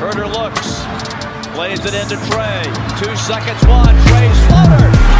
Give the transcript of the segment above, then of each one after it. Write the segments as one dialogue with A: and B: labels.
A: Huerter looks, plays it into Trae. Two seconds, one. Trae's floater.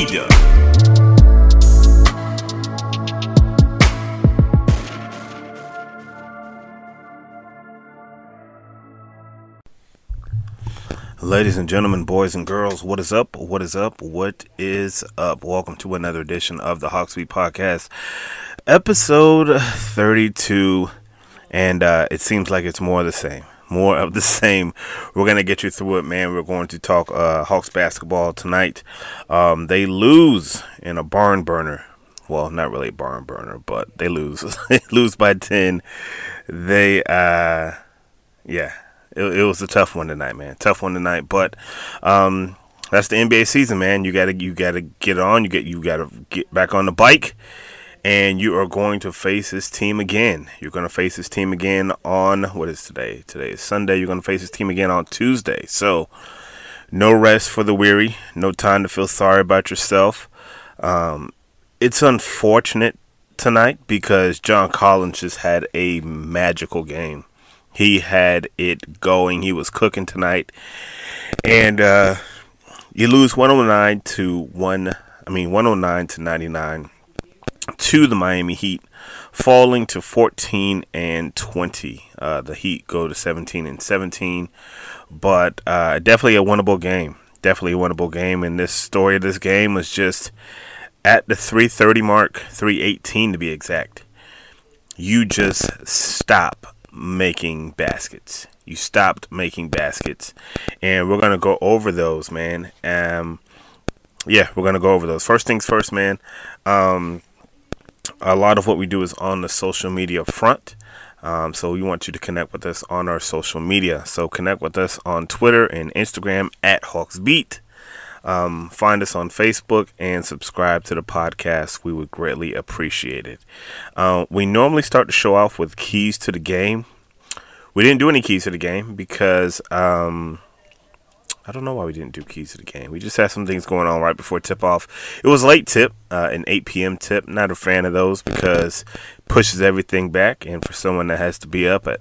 B: Eda. Ladies and gentlemen, boys and girls, what is up? What is up? What is up? Welcome to another edition of the Hawks Beat Podcast, episode 32. And uh, it seems like it's more the same. More of the same. We're to get you through it, man. We're going to talk uh, Hawks basketball tonight. Um, they lose in a barn burner. Well, not really a barn burner, but they lose. they lose by 10. They, uh, yeah, it, it was a tough one tonight, man. Tough one tonight, but um, that's the NBA season, man. You gotta you gotta get on. You get you gotta get back on the bike, and you are going to face this team again. You're gonna face this team again on what is today? Today is Sunday. You're gonna face this team again on Tuesday. So no rest for the weary. No time to feel sorry about yourself. Um, it's unfortunate tonight because John Collins just had a magical game. He had it going. He was cooking tonight. And uh, you lose 109 to 1 I mean 109 to 99 to the Miami Heat, falling to 14 and 20. Uh, the Heat go to 17 and 17, but uh, definitely a winnable game. Definitely a winnable game. And this story of this game was just at the 330 mark, 318 to be exact. You just stop making baskets. You stopped making baskets, and we're gonna go over those, man. Um, yeah, we're gonna go over those. First things first, man. Um, a lot of what we do is on the social media front. Um, so we want you to connect with us on our social media. So connect with us on Twitter and Instagram at HawksBeat. Um, find us on Facebook and subscribe to the podcast. We would greatly appreciate it. Uh, we normally start the show off with keys to the game. We didn't do any keys to the game because um, I don't know why we didn't do keys to the game. We just had some things going on right before tip off. It was late tip, uh, an 8 p.m. tip. Not a fan of those because pushes everything back, and for someone that has to be up at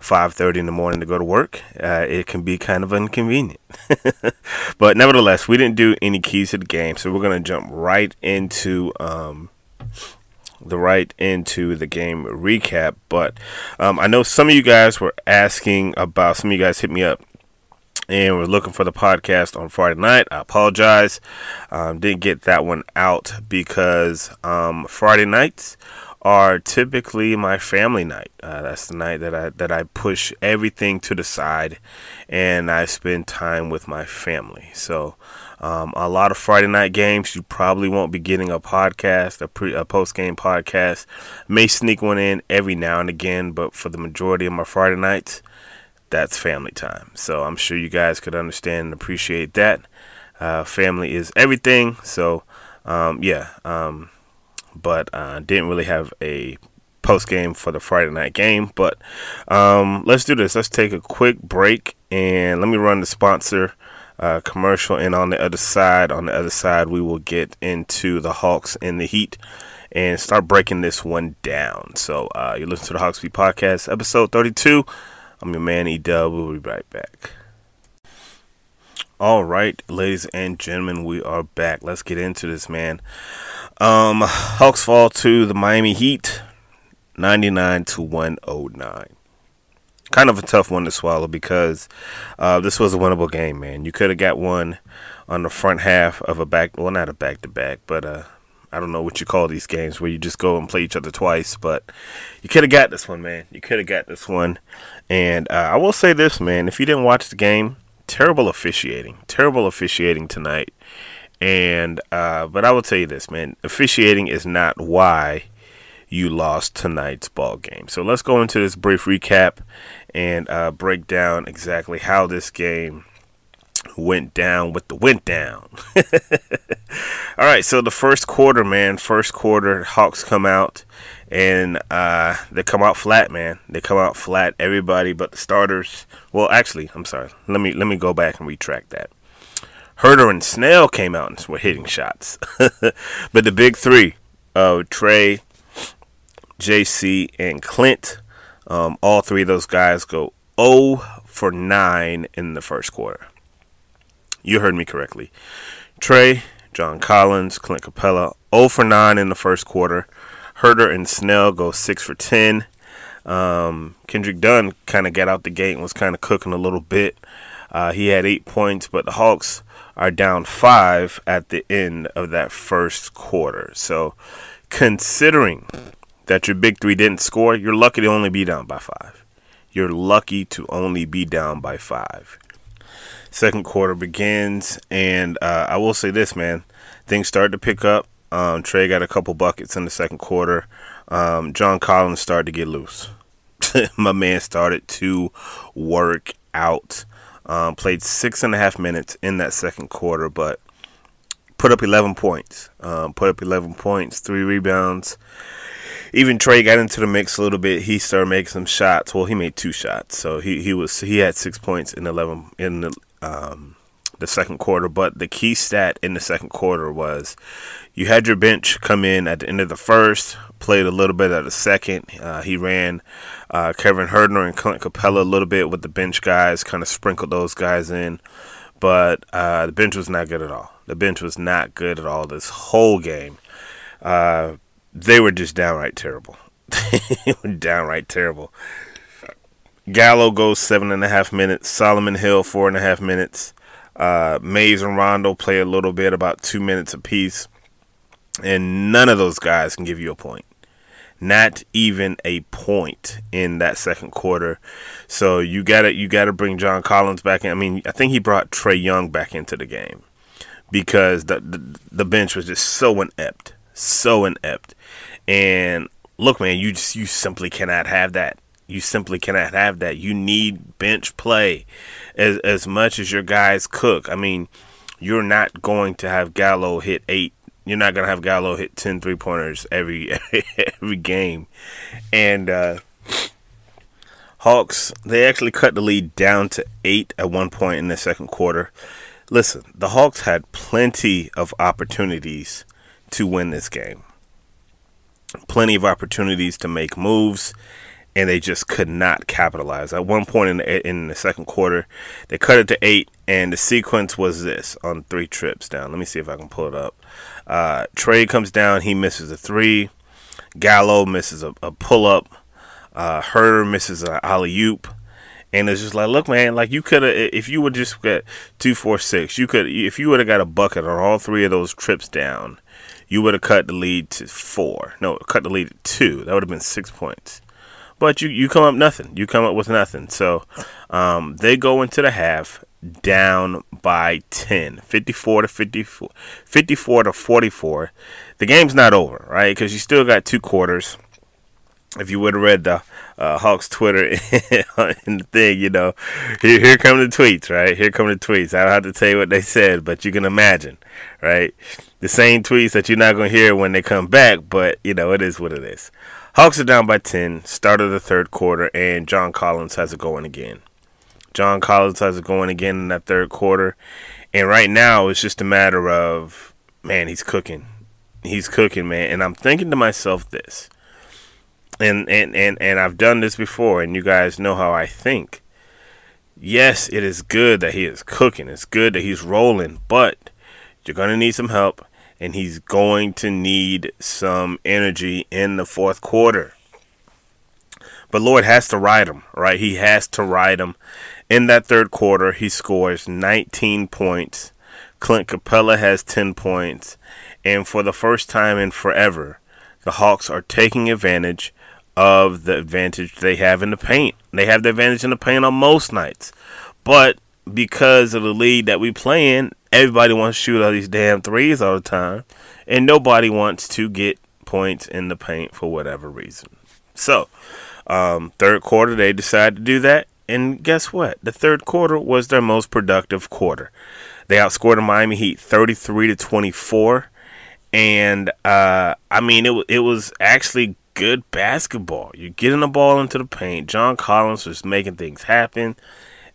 B: 5:30 in the morning to go to work, uh, it can be kind of inconvenient. but nevertheless, we didn't do any keys to the game, so we're gonna jump right into. Um, the right into the game recap, but um, I know some of you guys were asking about. Some of you guys hit me up and we're looking for the podcast on Friday night. I apologize, um, didn't get that one out because um, Friday nights are typically my family night. Uh, that's the night that I that I push everything to the side, and I spend time with my family. So. Um, a lot of Friday night games. You probably won't be getting a podcast, a, pre, a post game podcast. May sneak one in every now and again, but for the majority of my Friday nights, that's family time. So I'm sure you guys could understand and appreciate that. Uh, family is everything. So um, yeah, um, but uh, didn't really have a post game for the Friday night game. But um, let's do this. Let's take a quick break and let me run the sponsor uh, commercial. And on the other side, on the other side, we will get into the Hawks and the Heat and start breaking this one down. So uh, you listen to the Hawks Beat Podcast, episode 32. I'm your man E Dub. We'll be right back. All right, ladies and gentlemen, we are back. Let's get into this, man. Um, Hawks fall to the Miami Heat, 99 to 109. Kind of a tough one to swallow because uh, this was a winnable game, man. You could have got one on the front half of a back, well, not a back to back, but uh, I don't know what you call these games where you just go and play each other twice, but you could have got this one, man. You could have got this one. And uh, I will say this, man. If you didn't watch the game, terrible officiating, terrible officiating tonight. And uh, but I will tell you this, man, officiating is not why you lost tonight's ball game. So let's go into this brief recap and uh, break down exactly how this game went down with the went down. All right, so the first quarter, man, first quarter, Hawks come out and uh, they come out flat, man. They come out flat. Everybody but the starters. Well, actually, I'm sorry. Let me let me go back and retract that. Huerter and Snell came out and were hitting shots. but the big three, uh, Trae, JC, and Clint, um, all three of those guys go 0 for 9 in the first quarter. You heard me correctly. Trae, John Collins, Clint Capela, 0 for 9 in the first quarter. Huerter and Snell go 6 for 10. Um, Kendrick Nunn kind of got out the gate and was kind of cooking a little bit. Uh, he had eight points, but the Hawks are down five at the end of that first quarter. So, considering that your big three didn't score, you're lucky to only be down by five. You're lucky to only be down by five. Second quarter begins, and uh, I will say this, man. Things started to pick up. Um, Trae got a couple buckets in the second quarter. Um, John Collins started to get loose. My man started to work out. Um, played six and a half minutes in that second quarter, but put up 11 points. Um, put up 11 points, three rebounds. Even Trae got into the mix a little bit. He started making some shots. Well, he made two shots, so he, he was he had six points in 11 in the um, the second quarter. But the key stat in the second quarter was you had your bench come in at the end of the first, played a little bit at the second. Uh, he ran uh, Kevin Huerter and Clint Capela a little bit with the bench guys, kind of sprinkled those guys in. But uh, the bench was not good at all. The bench was not good at all this whole game. Uh, they were just downright terrible. downright terrible. Gallo goes seven and a half minutes. Solomon Hill four and a half minutes. Uh, Mays and Rondo play a little bit, about two minutes apiece, and none of those guys can give you a point. Not even a point in that second quarter. So you gotta you gotta bring John Collins back in. I mean, I think he brought Trae Young back into the game because the the, the bench was just so inept, so inept. And look, man, you just you simply cannot have that. You simply cannot have that. You need bench play as as much as your guys cook. I mean, you're not going to have Gallo hit eight. You're not going to have Gallo hit 10 three pointers every every game. And uh, Hawks, they actually cut the lead down to eight at one point in the second quarter. Listen, the Hawks had plenty of opportunities to win this game. Plenty of opportunities to make moves and they just could not capitalize. At one point in the, in the second quarter, they cut it to eight, and the sequence was this on three trips down. Let me see if I can pull it up. Uh, Trae comes down, he misses a three. Gallo misses a, a pull up. Uh, Huerter misses an alley oop. And it's just like, look, man, like you could have, if you would just get two, four, six, you could, if you would have got a bucket on all three of those trips down, you would have cut the lead to four. No, cut the lead to two. That would have been six points. But you, you come up nothing. You come up with nothing. So um, they go into the half down by 10, 54 to 54, 54 to 44. The game's not over, right? Because you still got two quarters. If you would have read the uh, Hawks Twitter in the thing, you know, here, here come the tweets, right? Here come the tweets. I don't have to tell you what they said, but you can imagine, right? The same tweets that you're not going to hear when they come back, but, you know, it is what it is. Hawks are down by 10, start of the third quarter, and John Collins has it going again. John Collins has it going again in that third quarter. And right now, it's just a matter of, man, he's cooking. He's cooking, man. And I'm thinking to myself this. And, and, and, and I've done this before, and you guys know how I think. Yes, it is good that he is cooking. It's good that he's rolling, but you're going to need some help and he's going to need some energy in the fourth quarter. But Lloyd has to ride him, right? He has to ride him. In that third quarter, he scores 19 points. Clint Capela has 10 points. And for the first time in forever, the Hawks are taking advantage of the advantage they have in the paint. They have the advantage in the paint on most nights. But because of the lead that we play in, everybody wants to shoot all these damn threes all the time, and nobody wants to get points in the paint for whatever reason. So, um, third quarter they decided to do that, and guess what? The third quarter was their most productive quarter. They outscored the Miami Heat 33 to 24, and uh, I mean it it was actually good basketball. You're getting the ball into the paint. John Collins was making things happen.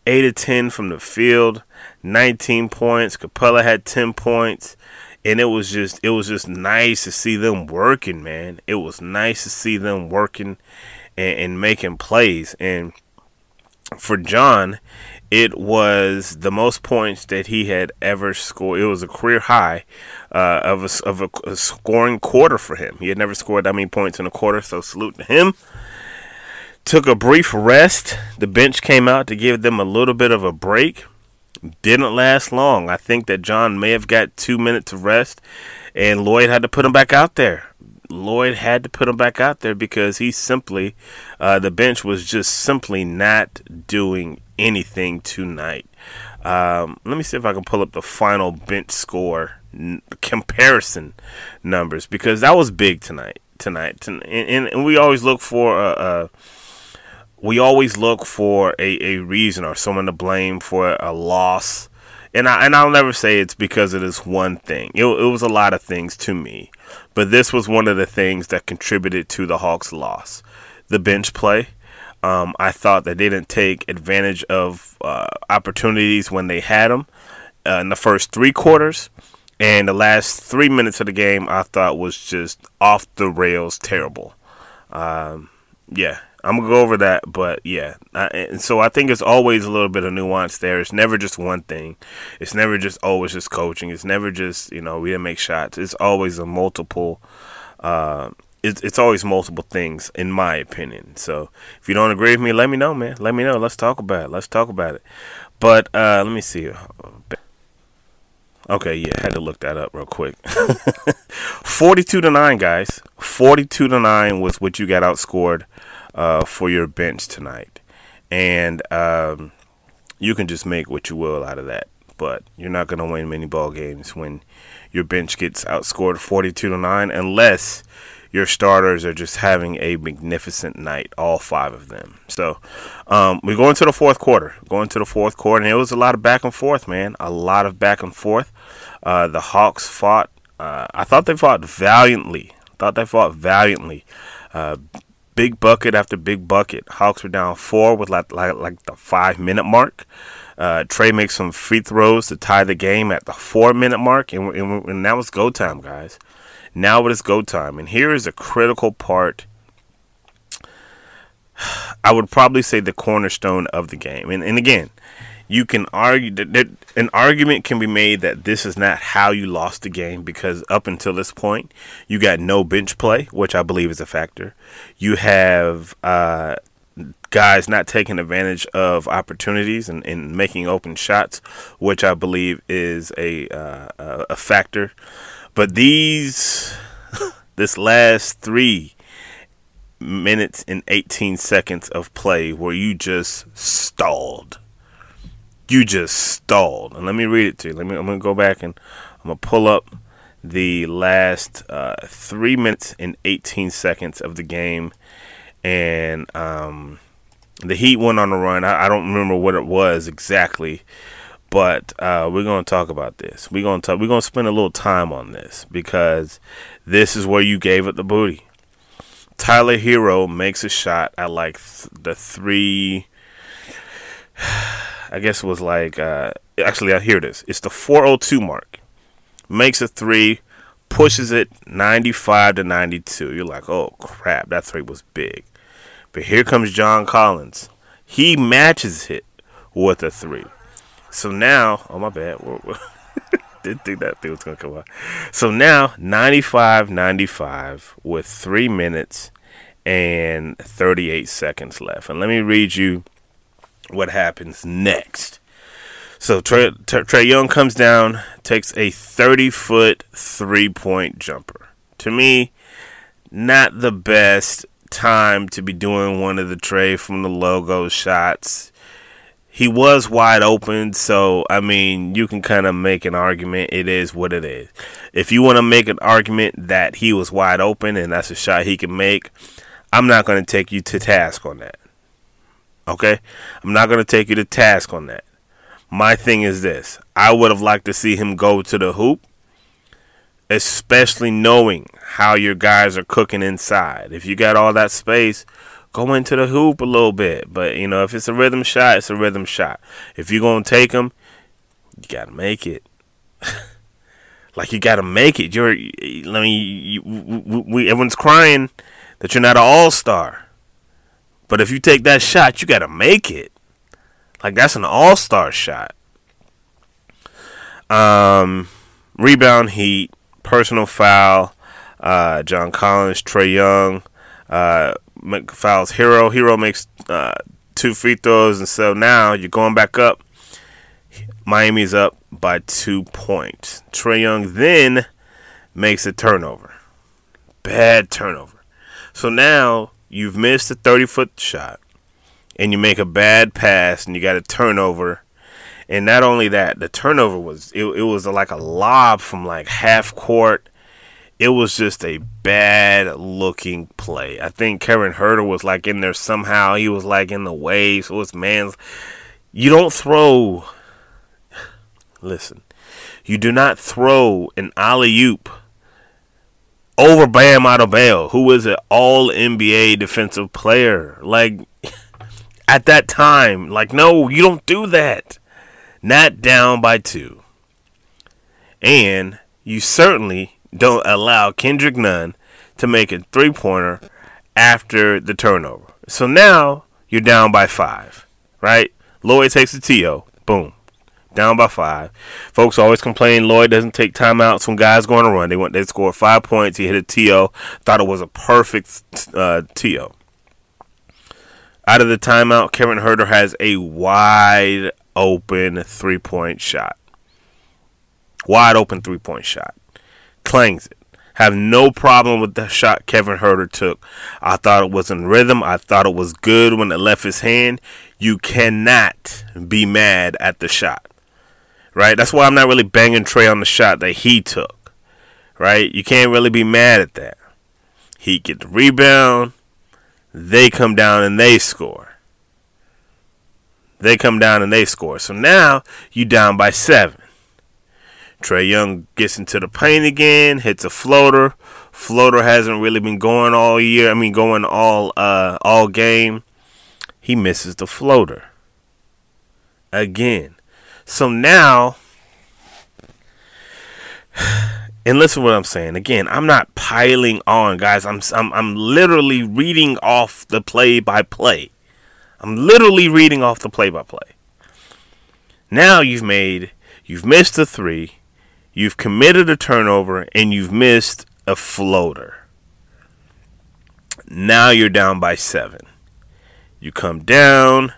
B: 8 to 10 from the field, 19 points. Capela had 10 points. And it was just it was just nice to see them working, man. It was nice to see them working and, and making plays. And for John, it was the most points that he had ever scored. It was a career high uh, of a, of a, a, scoring quarter for him. He had never scored that many points in a quarter, so salute to him took a brief rest. The bench came out to give them a little bit of a break. Didn't last long. I think that John may have got two minutes of rest, and Lloyd had to put him back out there. Lloyd had to put him back out there because he simply, uh, the bench was just simply not doing anything tonight. Um, let me see if I can pull up the final bench score n- comparison numbers because that was big tonight. Tonight, and, and, we always look for a, a we always look for a, a reason or someone to blame for a loss. And I and I'll never say it's because of this one thing. It, it was a lot of things to me, but this was one of the things that contributed to the Hawks' loss. The bench play. Um, I thought that they didn't take advantage of uh, opportunities when they had them uh, in the first three quarters, and the last three minutes of the game I thought was just off the rails, terrible. Um, yeah, I'm gonna go over that, but yeah, I, and so I think it's always a little bit of nuance there. It's never just one thing. It's never just oh, just coaching. It's never just you know we didn't make shots. It's always a multiple. Uh, it's it's always multiple things in my opinion. So if you don't agree with me, let me know, man. Let me know. Let's talk about it. Let's talk about it. But uh, let me see. Okay, yeah, had to look that up real quick. 42 to 9, guys. 42 to 9 was what you got outscored uh, for your bench tonight, and um, you can just make what you will out of that. But you're not going to win many ball games when your bench gets outscored 42 to nine, unless your starters are just having a magnificent night, all five of them. So um, we go into the fourth quarter. Going to the fourth quarter, and it was a lot of back and forth, man. A lot of back and forth. Uh, the Hawks fought. Uh, I thought they fought valiantly. Thought they fought valiantly. Uh, big bucket after big bucket. Hawks were down four with like like, like the five minute mark. Uh, Trae makes some free throws to tie the game at the four minute mark, and, and, and that was go time, guys. Now it is go time, and here is a critical part. I would probably say the cornerstone of the game, and and again, you can argue that, an argument can be made that this is not how you lost the game because up until this point you got no bench play, which I believe is a factor. You have uh, guys not taking advantage of opportunities and, and, making open shots, which I believe is a uh, a factor. But these, this last three minutes and 18 seconds of play where you just stalled. You just stalled. And let me read it to you. Let me, I'm to go back and I'm to pull up the last uh, three minutes and 18 seconds of the game. And um, the Heat went on a run. I, I, don't remember what it was exactly, but uh, we're to talk about this. We're to talk. We're to spend a little time on this because this is where you gave it the booty. Tyler Herro makes a shot at like th- the three. I guess it was like uh, actually I hear this. It's the 402 mark. Makes a three, pushes it 95 to 92. You're like, oh crap, that three was big. But here comes John Collins. He matches it with a three. So now, oh my bad. Didn't think that thing was gonna come out. So now 95 95 with three minutes and 38 seconds left. And let me read you what happens next. So Trey, Trae Young comes down, takes a 30 foot three point jumper. To me, not the best time to be doing one of the Trae from the logo shots. He was wide open, so I mean, you can kind of make an argument. It is what it is. If you want to make an argument that he was wide open and that's a shot he can make, I'm not going to take you to task on that. Okay? I'm not going to take you to task on that. My thing is this I would have liked to see him go to the hoop, especially knowing how your guys are cooking inside. If you got all that space, go into the hoop a little bit. But, you know, if it's a rhythm shot, it's a rhythm shot. If you're going to take them, you got to make it. like, you got to make it. You're, I mean, you, we, everyone's crying that you're not an all star. But if you take that shot, you got to make it. Like that's an all star shot. Um, rebound heat, personal foul. Uh, John Collins, Trae Young, uh, fouls Hero. Herro makes uh, two free throws, and so now you're going back up. Miami's up by two points. Trae Young then makes a turnover. Bad turnover. So now you've missed a 30 foot shot and you make a bad pass and you got a turnover. And not only that, the turnover was it, it was like a lob from like half court. It was just a bad looking play. I think Kevin Huerter was like in there somehow. He was like in the way. So it's man's. You don't throw. Listen, you do not throw an alley oop over Bam Adebayo, who was an All NBA defensive player. Like at that time, like no, you don't do that. Not down by two, and you certainly don't allow Kendrick Nunn to make a three pointer after the turnover. So now you're down by five, right? Lloyd takes the TO, boom down by five. Folks always complain Lloyd doesn't take timeouts when guys going to run. They went they scored five points. He hit a TO. Thought it was a perfect uh, TO. Out of the timeout, Kevin Huerter has a wide open three point shot. Wide open three point shot. Clangs it. Have no problem with the shot Kevin Huerter took. I thought it was in rhythm. I thought it was good when it left his hand. You cannot be mad at the shot right? That's why I'm not really banging Trae on the shot that he took, right? You can't really be mad at that. He get the rebound, they come down and they score. They come down and they score. So now you down by seven. Trae Young gets into the paint again, hits a floater. Floater hasn't really been going all year. I mean, going all uh, all game. He misses the floater again. So now, and listen to what I'm saying. Again, I'm not piling on, guys. I'm I'm I'm literally reading off the play by play. I'm literally reading off the play by play. Now you've made you've missed a 3, you've committed a turnover and you've missed a floater. Now you're down by 7. You come down,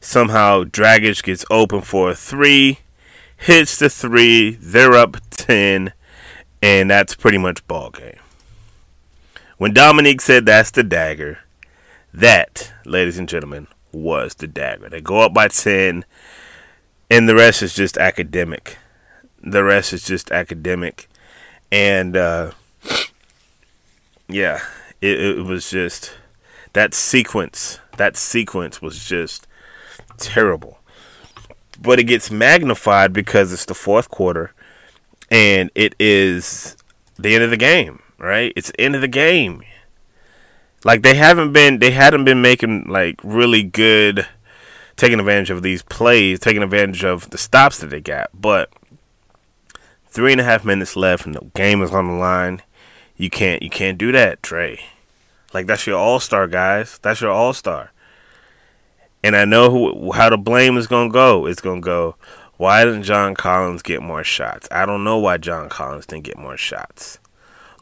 B: Somehow Dragic gets open for a three, hits the three, they're up 10, And that's pretty much ball game. When Dominique said that's the dagger, that, ladies and gentlemen, was the dagger. They go up by 10, and the rest is just academic. The rest is just academic. And, uh, yeah, it, it was just that sequence. That sequence was just terrible. But it gets magnified because it's the fourth quarter and it is the end of the game, right? It's the end of the game. Like they haven't been they hadn't been making like really good taking advantage of these plays, taking advantage of the stops that they got. But three and a half minutes left and the game is on the line. You can't you can't do that, Trae. Like that's your all star, guys. That's your all star. And I know who, how the blame is gonna go. It's gonna go. Why didn't John Collins get more shots? I don't know why John Collins didn't get more shots.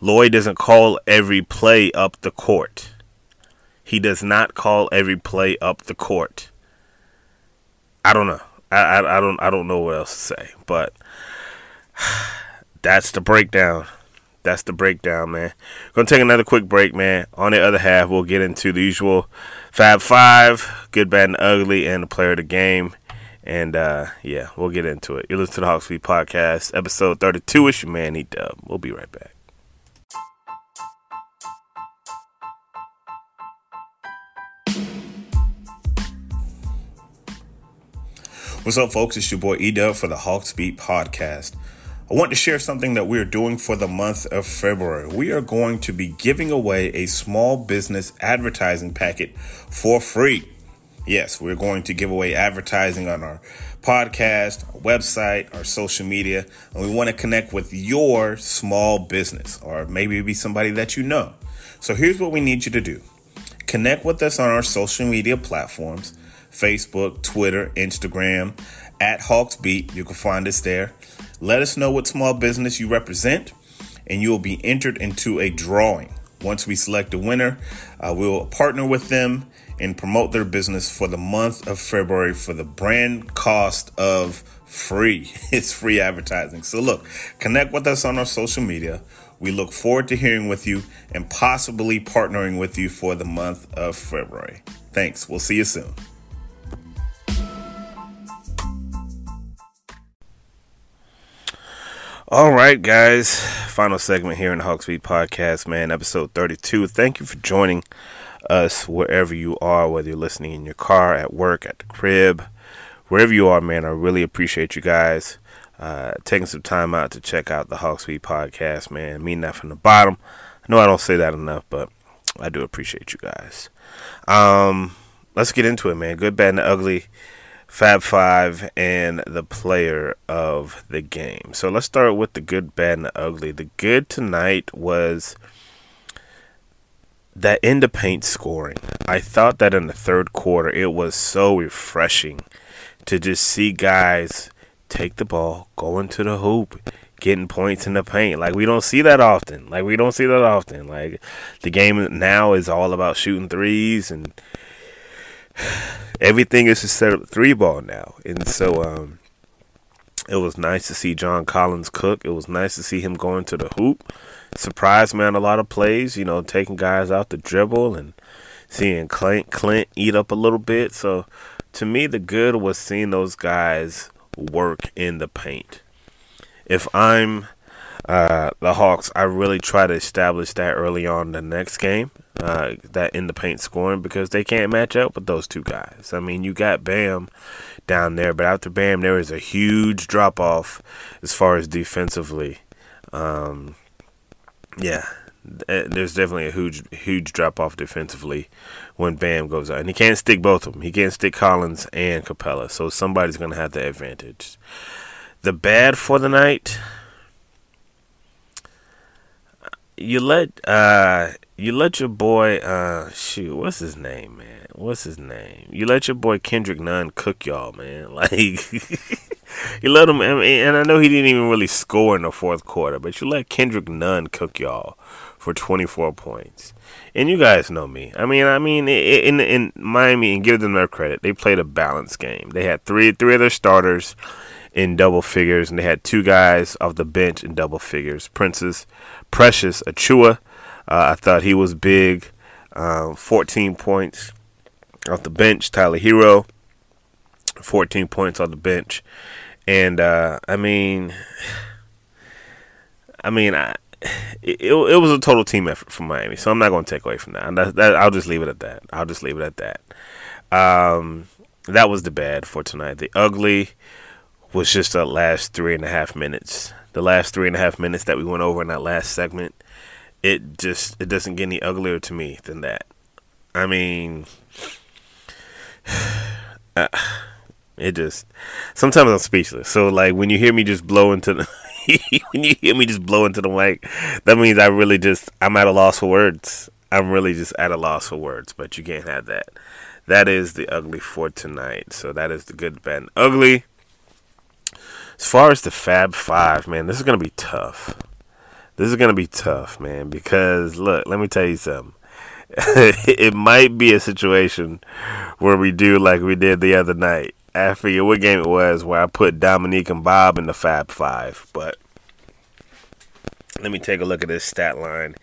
B: Lloyd doesn't call every play up the court. He does not call every play up the court. I don't know. I, I, I don't I don't know what else to say. But that's the breakdown. That's the breakdown, man. Gonna take another quick break, man. On the other half, we'll get into the usual Fab Five, good, bad, and ugly, and the player of the game. And uh, yeah, we'll get into it. You listen to the Hawks Beat Podcast, episode 32. It's your man, E Dub. We'll be right back. What's up, folks? It's your boy E Dub for the Hawks Beat Podcast. I want to share something that we are doing for the month of February. We are going to be giving away a small business advertising packet for free. Yes, we're going to give away advertising on our podcast, our website, our social media, and we want to connect with your small business or maybe it'd be somebody that you know. So here's what we need you to do connect with us on our social media platforms Facebook, Twitter, Instagram, at Hawksbeat. You can find us there. Let us know what small business you represent, and you will be entered into a drawing. Once we select a winner, uh, we'll partner with them and promote their business for the month of February for the brand cost of free. It's free advertising. So, look, connect with us on our social media. We look forward to hearing with you and possibly partnering with you for the month of February. Thanks. We'll see you soon. All right, guys. Final segment here in the Hawks Beat Podcast, man. Episode 32. Thank you for joining us wherever you are, whether you're listening in your car, at work, at the crib, wherever you are, man. I really appreciate you guys uh, taking some time out to check out the Hawks Beat Podcast, man. Mean that from the bottom. I know I don't say that enough, but I do appreciate you guys. Um, let's get into it, man. Good, bad, and ugly. Fab Five and the player of the game. So let's start with the good, bad, and the ugly. The good tonight was that in the paint scoring. I thought that in the third quarter it was so refreshing to just see guys take the ball, go into the hoop, getting points in the paint. Like we don't see that often. Like we don't see that often. Like the game now is all about shooting threes and everything is to set up three ball now. And so um, it was nice to see John Collins cook. It was nice to see him going to the hoop. Surprised me on a lot of plays, you know, taking guys out the dribble and seeing Clint Clint eat up a little bit. So to me the good was seeing those guys work in the paint. If I'm uh, the Hawks, I really try to establish that early on the next game uh, that in the paint scoring because they can't match up with those two guys. I mean, you got Bam down there, but after Bam, there is a huge drop off as far as defensively. Um, yeah, eh, there's definitely a huge, huge drop off defensively when Bam goes out, and he can't stick both of them. He can't stick Collins and Capela, so somebody's gonna have the advantage. The bad for the night you let uh you let your boy uh shoot what's his name man? What's his name? You let your boy Kendrick Nunn cook y'all man. Like you let him and I know he didn't even really score in the fourth quarter but you let Kendrick Nunn cook y'all for 24 points. And you guys know me. I mean I mean in in Miami and give them their credit they played a balanced game. They had three three of their starters in double figures, and they had two guys off the bench in double figures. Princess Precious Achiuwa, uh, I thought he was big, um, 14 points off the bench. Tyler Herro, 14 points off the bench, and uh, I mean, I mean, I, it, it, was a total team effort from Miami, so I'm not going to take away from that. that, that. I'll just leave it at that. I'll just leave it at that. Um, that was the bad for tonight. The ugly was just the last three and a half minutes. The last three and a half minutes that we went over in that last segment, it just it doesn't get any uglier to me than that. I mean, uh, it just sometimes I'm speechless. So like when you hear me just blow into the when you hear me just blow into the mic, that means I really just I'm at a loss for words. I'm really just at a loss for words. But you can't have that. That is the ugly for tonight. So that is the good, bad, ugly. As far as the Fab Five, man, this is gonna be tough. This is gonna be tough, man, because look, let me tell you something. it might be a situation where we do like we did the other night. I forget what game it was where I put Dominique and Bob in the Fab Five, but let me take a look at this stat line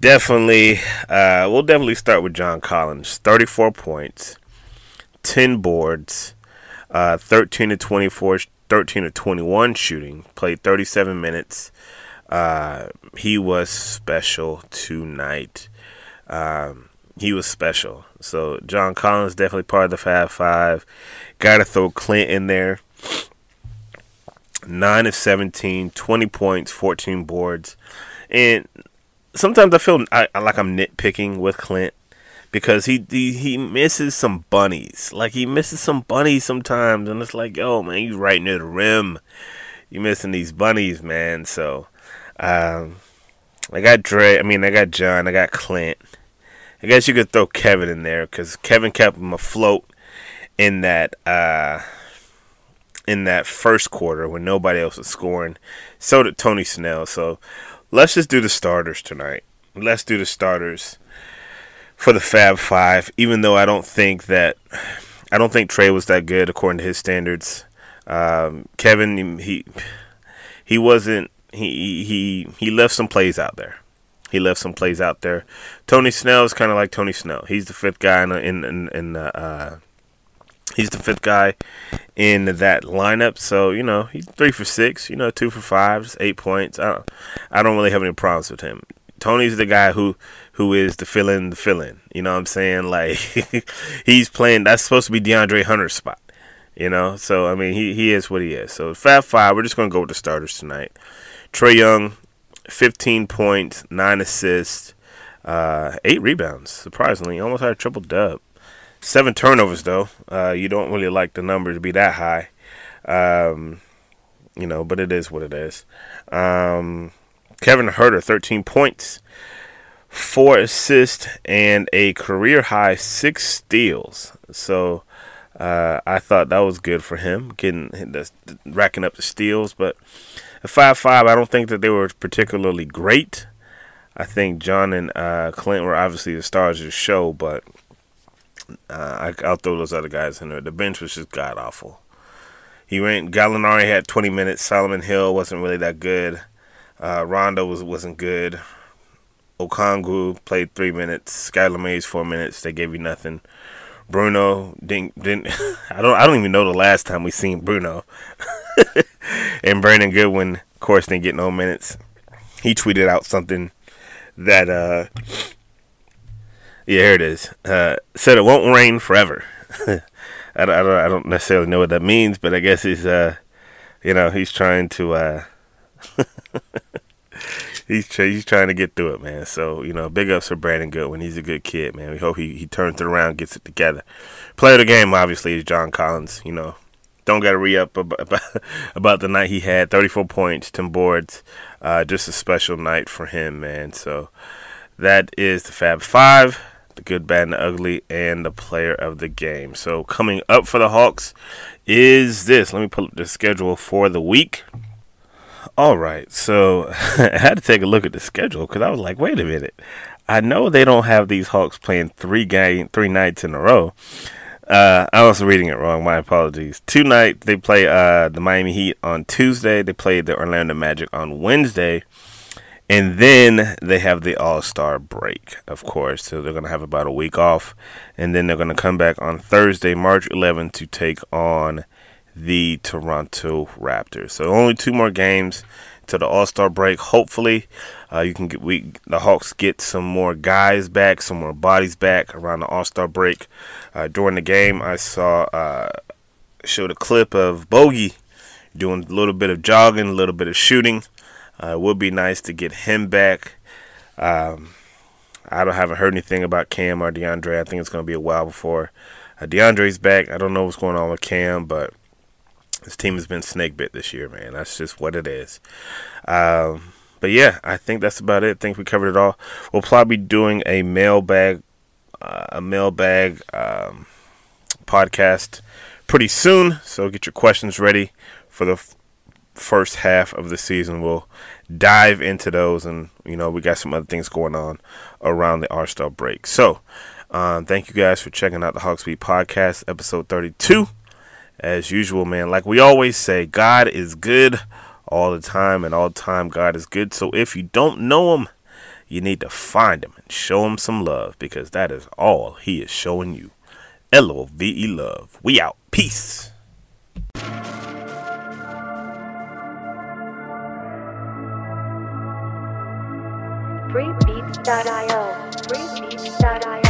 B: definitely, uh, we'll definitely start with John Collins. 34 points, 10 boards, uh, 13 to 24, 13 to 21 shooting. Played 37 minutes. Uh, he was special tonight. Um, he was special. So John Collins definitely part of the Fab Five. Got to throw Clint in there. 9 of 17, 20 points, 14 boards. And sometimes I feel I, like I'm nitpicking with Clint because he, he he misses some bunnies. Like he misses some bunnies sometimes, and it's like, oh man, he's right near the rim. You missing these bunnies, man. So, um, I got Dre. I mean, I got John. I got Clint. I guess you could throw Kevin in there because Kevin kept him afloat in that uh, in that first quarter when nobody else was scoring. So did Tony Snell. So let's just do the starters tonight. Let's do the starters for the Fab Five. Even though I don't think that I don't think Trae was that good according to his standards. Um, Kevin, he he wasn't. He he he left some plays out there. He left some plays out there. Tony Snell is kind of like Tony Snell. He's the fifth guy in in in, in uh, He's the fifth guy in that lineup, so you know he's three for six. You know, two for five, eight points. I don't, I don't really have any problems with him. Tony's the guy who who is the fill in the fill in. You know what I'm saying? Like he's playing. That's supposed to be DeAndre Hunter's spot. You know, so I mean he he is what he is. So Fab Five, we're just gonna go with the starters tonight. Trae Young, 15 points, nine assists, uh, eight rebounds. Surprisingly, almost had a triple dub. Seven turnovers though. Uh, you don't really like the number to be that high. Um, you know, but it is what it is. Um, Kevin Huerter, 13 points, four assists, and a career high six steals. So uh, I thought that was good for him, getting the, racking up the steals. But at five five, I don't think that they were particularly great. I think John and uh, Clint were obviously the stars of the show, but uh, I, will throw those other guys in there. The bench was just god awful. He went. Gallinari had 20 minutes. Solomon Hill wasn't really that good. Uh, Rondo was wasn't good. Okongwu played three minutes. Skylar Mays four minutes. They gave you nothing. Bruno didn't didn't. I don't I don't even know the last time we seen Bruno. and Brandon Goodwin, of course, didn't get no minutes. He tweeted out something that uh yeah, here it is. Uh, said it won't rain forever. I, don't, I, don't, I don't necessarily know what that means, but I guess he's, uh, you know, he's trying to, uh, he's he's trying to get through it, man. So you know, big ups for Brandon Goodwin. He's a good kid, man. We hope he he turns it around, gets it together. Player of the game, obviously, is John Collins. You know, don't got to re up about, about the night he had. Thirty four points, ten boards. Uh, just a special night for him, man. So that is the Fab Five the good, bad, and the ugly, and the player of the game. So coming up for the Hawks is this. Let me pull up the schedule for the week. All right, so I had to take a look at the schedule because I was like, wait a minute. I know they don't have these Hawks playing three game, three nights in a row. Uh, I was reading it wrong. My apologies. Tonight they play uh, the Miami Heat on Tuesday. They play the Orlando Magic on Wednesday, and then they have the All Star break, of course. So they're gonna have about a week off, and then they're gonna come back on Thursday, March 11th, to take on the Toronto Raptors. So only two more games to the All Star break. Hopefully, uh, you can get we the Hawks get some more guys back, some more bodies back around the All Star break. Uh, during the game, I saw uh, showed a clip of Bogey doing a little bit of jogging, a little bit of shooting. Uh, it would be nice to get him back. Um, I don't haven't heard anything about Cam or De'Andre. I think it's going to be a while before uh, De'Andre's back. I don't know what's going on with Cam, but this team has been snake bit this year, man. That's just what it is. Um, but yeah, I think that's about it. I think we covered it all. We'll probably be doing a mailbag, uh, a mailbag um, podcast pretty soon. So get your questions ready for the f- first half of the season. We'll dive into those, and you know we got some other things going on around the All Star break. So um, thank you guys for checking out the Hawksbeat podcast, episode thirty-two as usual, man. Like we always say, God is good all the time, and all the time, God is good. So if you don't know Him, you need to find Him and show Him some love because that is all He is showing you. L O V E love. We out. Peace.
C: Freebeats.io. Freebeats.io.